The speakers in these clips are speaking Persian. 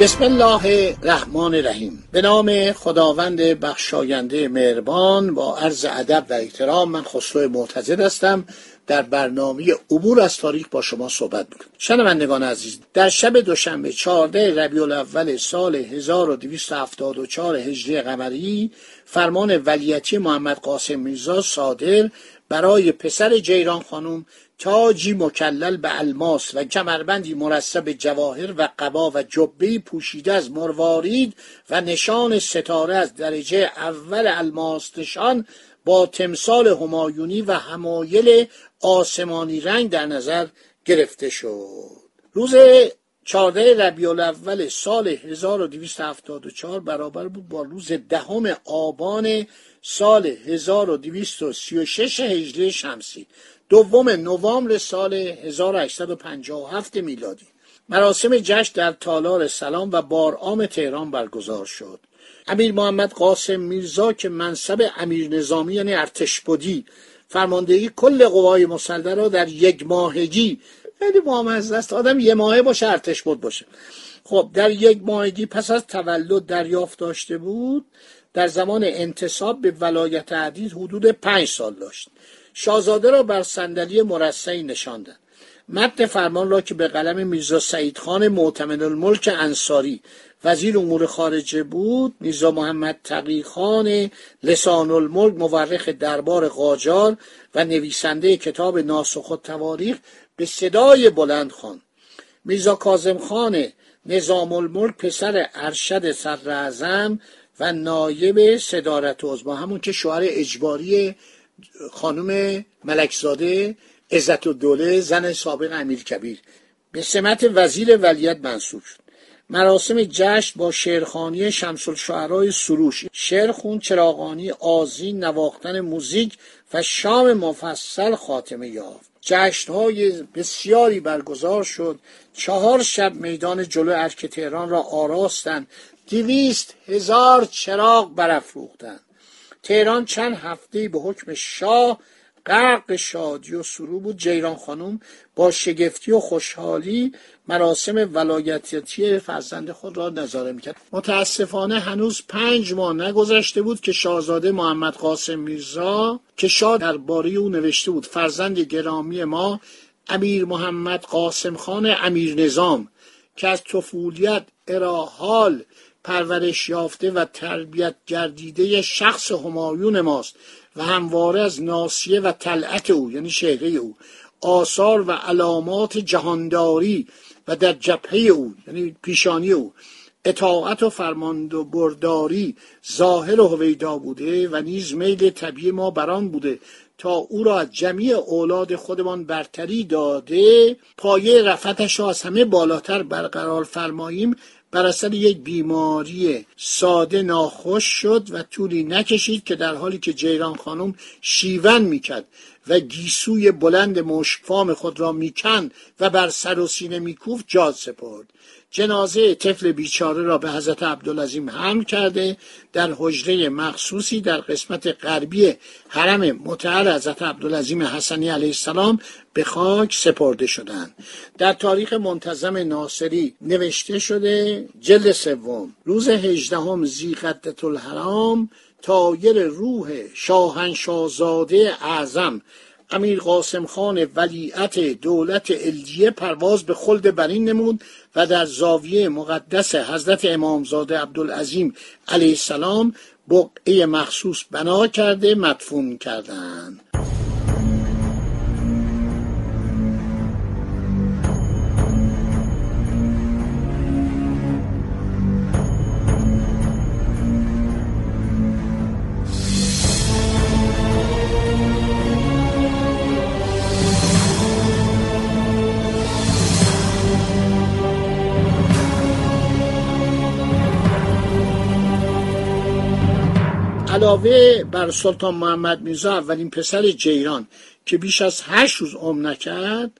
بسم الله الرحمن الرحیم. به نام خداوند بخشاینده مهربان با عرض ادب و احترام من خسرو معتزد هستم. در برنامه عبور از تاریخ با شما صحبت می‌کنم. شنوندگان عزیز در شب دوشنبه 14 ربیع الاول سال 1274 هجری قمری فرمان ولیتی محمد قاسم میرزا صادر برای پسر جیران خانم تاجی مکلل به الماس و کمربندی مرصب جواهر و قبا و جبه پوشیده از مروارید و نشان ستاره از درجه اول الماس نشان با تمثال همایونی و همایل آسمانی رنگ در نظر گرفته شد. روز 14 ربیع الاول سال 1274 برابر بود با روز دهم آبان سال 1236 هجری شمسی. دوم نوامبر سال 1857 میلادی. مراسم جشن در تالار سلام و بارعام تهران برگزار شد. امیر محمد قاسم میرزا که منصب امیر نظامی یعنی ارتشبدی فرماندهی کل قوای مسلحه را در یک ماهگی خیلی بامزه است آدم یه ماهه باشه ارتش بود باشه. خب در یک ماهگی پس از تولد دریافت داشته بود در زمان انتصاب به ولایت عدید حدود پنج سال داشت. شاهزاده را بر صندلی مرصعی نشاندند متن فرمان را که به قلم میرزا سعید خان معتمد الملک انصاری وزیر امور خارجه بود میرزا محمد تقی خان لسان الملک مورخ دربار قاجار و نویسنده کتاب ناسخ و تواریخ به صدای بلند خان. میرزا کازم خان نظام الملک پسر ارشد صدر و نایب صدارت عظما همون که شوهر اجباری خانم ملکزاده عزت دوله زن سابق امیر کبیر به سمت وزیر ولیت منصوب شد. مراسم جشن با شعرخانی شمس الشعرای سروش شعر خون چراغانی آزین نواختن موزیک و شام مفصل خاتمه یافت. جشنهای بسیاری برگزار شد. چهار شب میدان جلو ارک تهران را آراستند. دویست هزار چراغ برافروختند. تهران چند هفته به حکم شاه غرق شادی و سرور بود. جیران خانم با شگفتی و خوشحالی مراسم ولایتی فرزند خود را نظاره می‌کرد. متاسفانه هنوز پنج ماه نگذشته بود که شاهزاده محمد قاسم میرزا که شاه درباره او نوشته بود فرزند گرامی ما امیر محمد قاسم خان امیر نظام که از طفولیت اراحال پرورش یافته و تربیت گردیده شخص همایون ماست و همواره از ناسیه و طلعت او یعنی شهره او آثار و علامات جهانداری و در جبهه او یعنی پیشانی او. اطاعت و فرماند و برداری ظاهر و هویدا بوده و نیز میل طبیعی ما بران بوده تا او را از جمعی اولاد خودمان برتری داده. پایه رفتش را از همه بالاتر برقرار فرماییم. بر اثر یک بیماری ساده ناخوش شد و طولی نکشید که در حالی که جیران خانم شیون می‌کرد و گیسوی بلند مشکفام خود را می‌کند و بر سر و سینه میکوفت جاد سپرد. جنازه طفل بیچاره را به حضرت عبدالعظیم حمل کرده در حجره مخصوصی در قسمت غربی حرم متعال حضرت عبدالعظیم حسنی علیه السلام به خاک سپرده شدند. در تاریخ منتظم ناصری نوشته شده جلد سوم روز هجدهم زیقدت الحرام تایر روح شاهنشاهزاده اعظم امیر قاسم خان ولیعت دولت الجیه پرواز به خلد برین نمود و در زاویه مقدس حضرت امامزاده عبدالعظیم علیه السلام بقعه مخصوص بنا کرده مدفون کردند علاوه بر سلطان محمد میرزا اولین پسر جیران که بیش از هشت روز عمر نکرد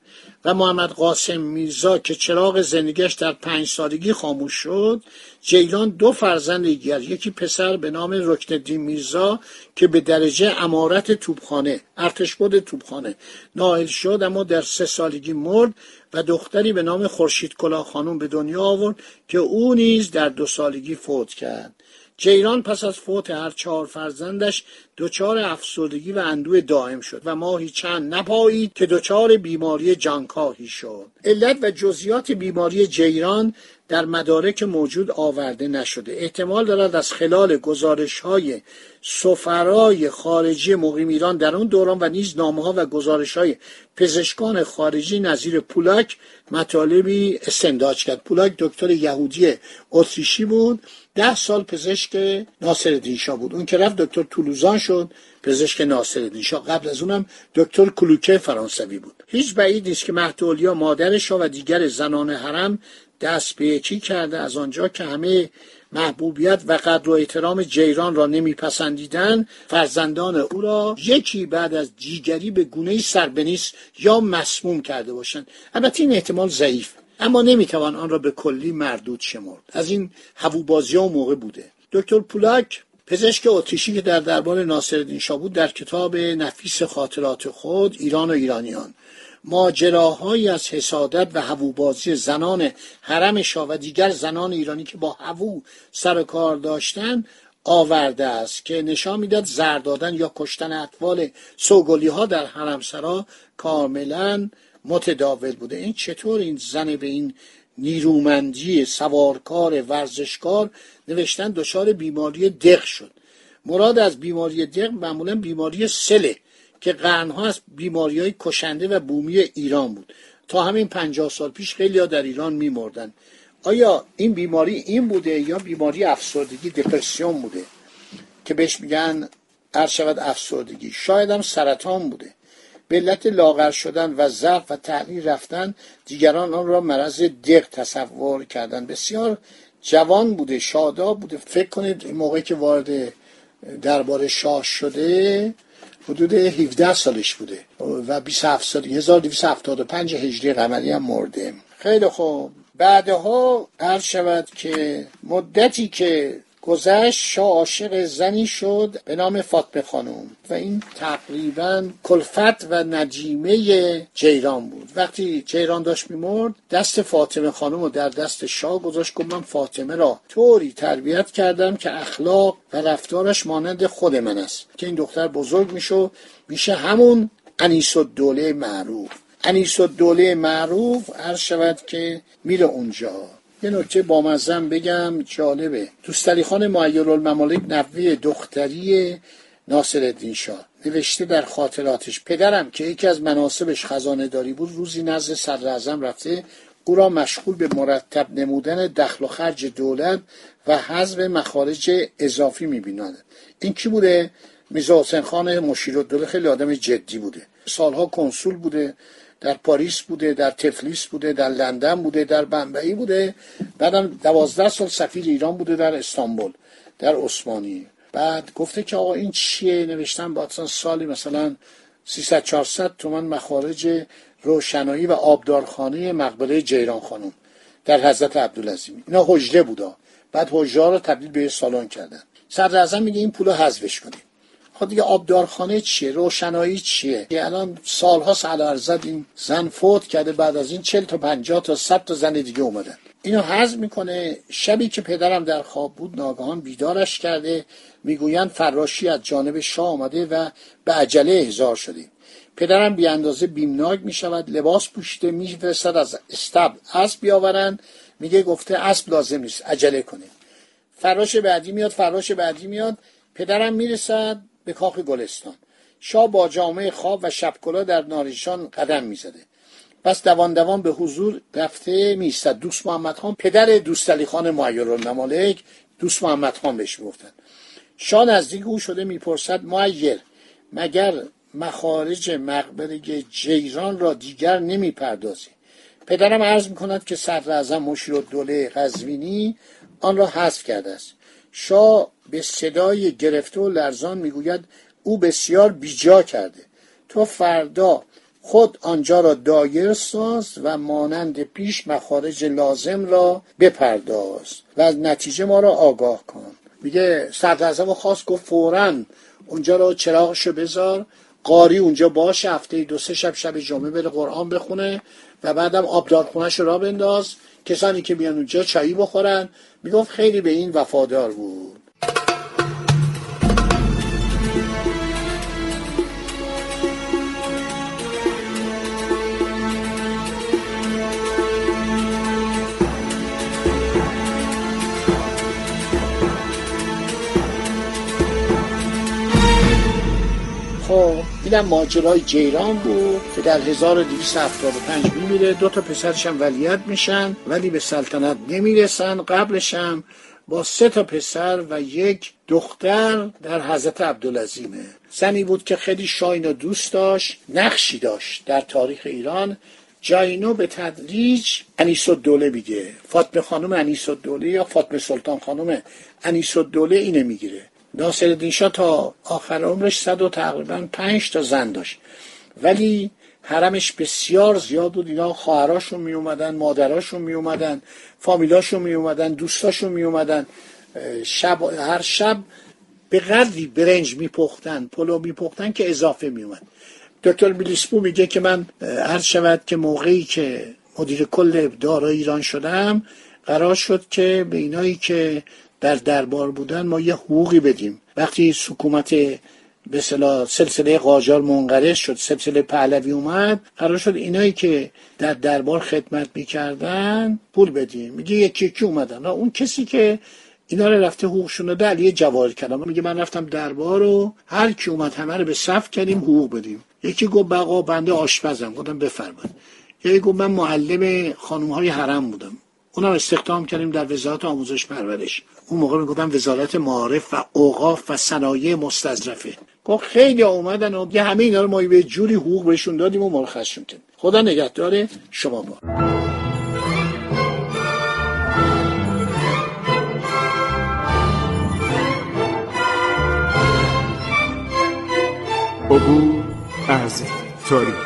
و محمد قاسم میرزا که چراغ زندگیش در پنج سالگی خاموش شد جیران دو فرزند دیگر یکی پسر به نام رکن میرزا که به درجه امارت توبخانه ارتشبد توبخانه نائل شد اما در سه سالگی مرد و دختری به نام خورشید کلاه خانم به دنیا آورد که او نیز در دو سالگی فوت کرد. جیران پس از فوت هر چهار فرزندش دچار افسردگی و اندوه دائم شد و ماهی چند نپایید که دچار بیماری جانکاهی شد. علت و جزیات بیماری جیران در مدارک موجود آورده نشده. احتمال دارد از خلال گزارش های سفرای خارجی مقیم ایران در اون دوران و نیز نامه ها و گزارش های پزشکان خارجی نظیر پولاک مطالبی استنداج کرد. پولاک دکتر یهودی اتریشی بود. ده سال پزشک ناصر شاه بود. اون که رفت دکتر تولوزان شد پزشک ناصر شاه. قبل از اونم دکتر کلوکه فرانسوی بود. هیچ بعید نیست که مهدولیا مادر شاه و دیگر زنان حرم دست به یکی کرده. از آنجا که همه محبوبیت و قدر و احترام جیران را نمیپسندیدند فرزندان او را یکی بعد از دیگری به گونه سربنیس یا مسموم کرده باشند. البته این احتمال ضعیف. اما نمی‌توان آن را به کلی مردود شمرد. از این هووبازی ها موقع بوده. دکتر پولاک پزشک اتریشی که در دربار ناصرالدین شاه بود در کتاب نفیس خاطرات خود ایران و ایرانیان. ماجراهایی از حسادت و هووبازی زنان حرم شاه و دیگر زنان ایرانی که با هوو سر کار داشتند آورده است که نشان می‌داد زر دادن یا کشتن اطفال سوگلی ها در حرمسرا کاملا متداول بوده. این چطور این زن به این نیرومندی سوارکار ورزشکار نوشتن دچار بیماری دق شد. مراد از بیماری دق معمولا بیماری سله که قرنها از بیماری های کشنده و بومی ایران بود. تا همین پنجاه سال پیش خیلی در ایران میمردن. آیا این بیماری این بوده یا بیماری افسردگی دپرسیون بوده؟ که بهش میگن هر شود افسردگی. شاید هم سرطان بوده. به علت لاغر شدن و ضعف و تحلیل رفتن دیگران آن را مرض دق تصور کردن. بسیار جوان بوده شاداب بوده. فکر کنید موقعی که وارد دربار شاه شده حدود 17 سالش بوده و 27 سال 1275 هجری قمری هم مرده. خیلی خوب. بعدها هر شود که مدتی که گذشت شاه عاشق زنی شد به نام فاطمه خانم و این تقریبا کلفت و نجیمه جیران بود. وقتی جیران داشت میمرد دست فاطمه خانم رو در دست شاه گذاشت گفت من فاطمه را طوری تربیت کردم که اخلاق و رفتارش مانند خود من است که این دختر بزرگ میشه میشه همون انیس دوله معروف. انیس دوله معروف عرض شود که میره اونجا. یه نکته با مزم بگم جالبه. دوستالی خان معیر الممالک نوی دختری ناصر الدین شاه. نوشته در خاطراتش پدرم که یکی از مناسبش خزانه داری بود روزی نزد صدر رفته او را مشغول به مرتب نمودن دخل و خرج دولت و حذف مخارج اضافی می‌بینند این کی بوده؟ میزا حسین خان مشیر خیلی آدم جدی بوده. سالها کنسول بوده. در پاریس بوده در تفلیس بوده در لندن بوده در بمبئی بوده. بعدم دوازده سال سفیر ایران بوده در استانبول در عثمانی. بعد گفته که آقا این چیه؟ نوشتن با سالی مثلا 300 400 تومن مخارج روشنایی و آبدارخانه مقبره جیران خانم در حضرت عبدالعظیم اینا حجره بودا. بعد حجره رو تبدیل به سالن کردن. صدر میگه این پولو حذفش کنیم خب دیگه آبدارخانه چیه؟ روشنایی چیه؟ که الان سالها سال این زن فوت کرده بعد از این چل تا پنجاه تا صد تا زن دیگه اومدن. اینو حذف می‌کنه شبی که پدرم در خواب بود ناگهان بیدارش کرده. می‌گویند فراشی از جانب شاه آمده و به عجله احضار شده. پدرم بی اندازه بیمناک می شود لباس پوشیده میفرستد از استبل اسب بیاورن میگه گفته اسب لازم نیست عجله کنه. فراش بعدی میاد فراش بعدی میاد. پدرم می‌رسد به کاخ گلستان. شاه با جامعه خواب و شبکلا در ناریشان قدم می‌زده. پس دوان دوان به حضور رفته میستد دوست محمد خان پدر دوست علی خان معیر دوست محمد خان بهش گفتن شاه نزدیک او شده می‌پرسد معیر مگر مخارج مقبره جیران را دیگر نمی‌پردازی؟ پدرم عرض می‌کند که صدر اعظم مشیر دوله قزوینی آن را حذف کرده است. شاه به صدای گرفته و لرزان می‌گوید او بسیار بیجا کرده. تو فردا خود آنجا را دایر ساز و مانند پیش مخارج لازم را بپرداز و از نتیجه ما را آگاه کن. میگه صدر خواست گفت فورا اونجا را چراغشو بذار قاری اونجا باشه هفته دو سه شب شب جمعه بره قرآن بخونه و بعدم آبدار خونش را بنداز کسانی که بیان اونجا چایی بخورن. می‌گفت خیلی به این وفادار بود. اینم ماجرای جیران بود که در 1275 میمیره. دو تا پسرش هم ولیت میشن ولی به سلطنت نمی‌رسن. قبلش هم با سه تا پسر و یک دختر در حضرت عبدالعظیمه. زنی بود که خیلی شاین و دوست داشت نقشی داشت در تاریخ ایران. جاینو به تدریج انیس دوله میگه. فاطمه خانم انیس دوله یا فاطمه سلطان خانم انیس دوله اینه می‌گیره. ناصر شاه تا آخر عمرش صد و تقریبا پنج تا زن داشت. ولی حرمش بسیار زیاد بود. اینا خواهراشون می اومدن مادراشون می اومدن فامیلاشون می اومدن دوستاشون می اومدن شب هر شب به قدری برنج میپختن پلو میپختن که اضافه می اومد دکتر میلیسپو میگه که من هر شود که موقعی که مدیر کل دارای ایران شدم قرار شد که به اینایی که در دربار بودن ما یه حقوقی بدیم. وقتی حکومت به سلسله قاجار منقرض شد سلسله پهلوی اومد قرار شد اینایی که در دربار خدمت می‌کردن پول بدیم. میگه یکی یکی اومدن. اون کسی که اینا رو رفته حقوقشون رو علی جوار کردم میگه من رفتم دربار رو هر کی اومد همه رو به صف کردیم حقوق بدیم. یکی گفت بقا بنده آشپزم. گفتم بفرمایید. یکی گفت من معلم خانم های حرم بودم. اونم استخدام کردیم در وزارت آموزش پرورش. اون موقع می‌گفتن وزارت معارف و اوقاف و صنایع مستظرفه. گفت خیلی اومدن و یه همه اینا رو ما به جوری حقوق بهشون دادیم و مرخصشون کردیم خدا نگهدار شما با. عبور از تاریخ.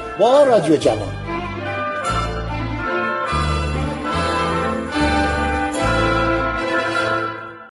با رادیو جوان.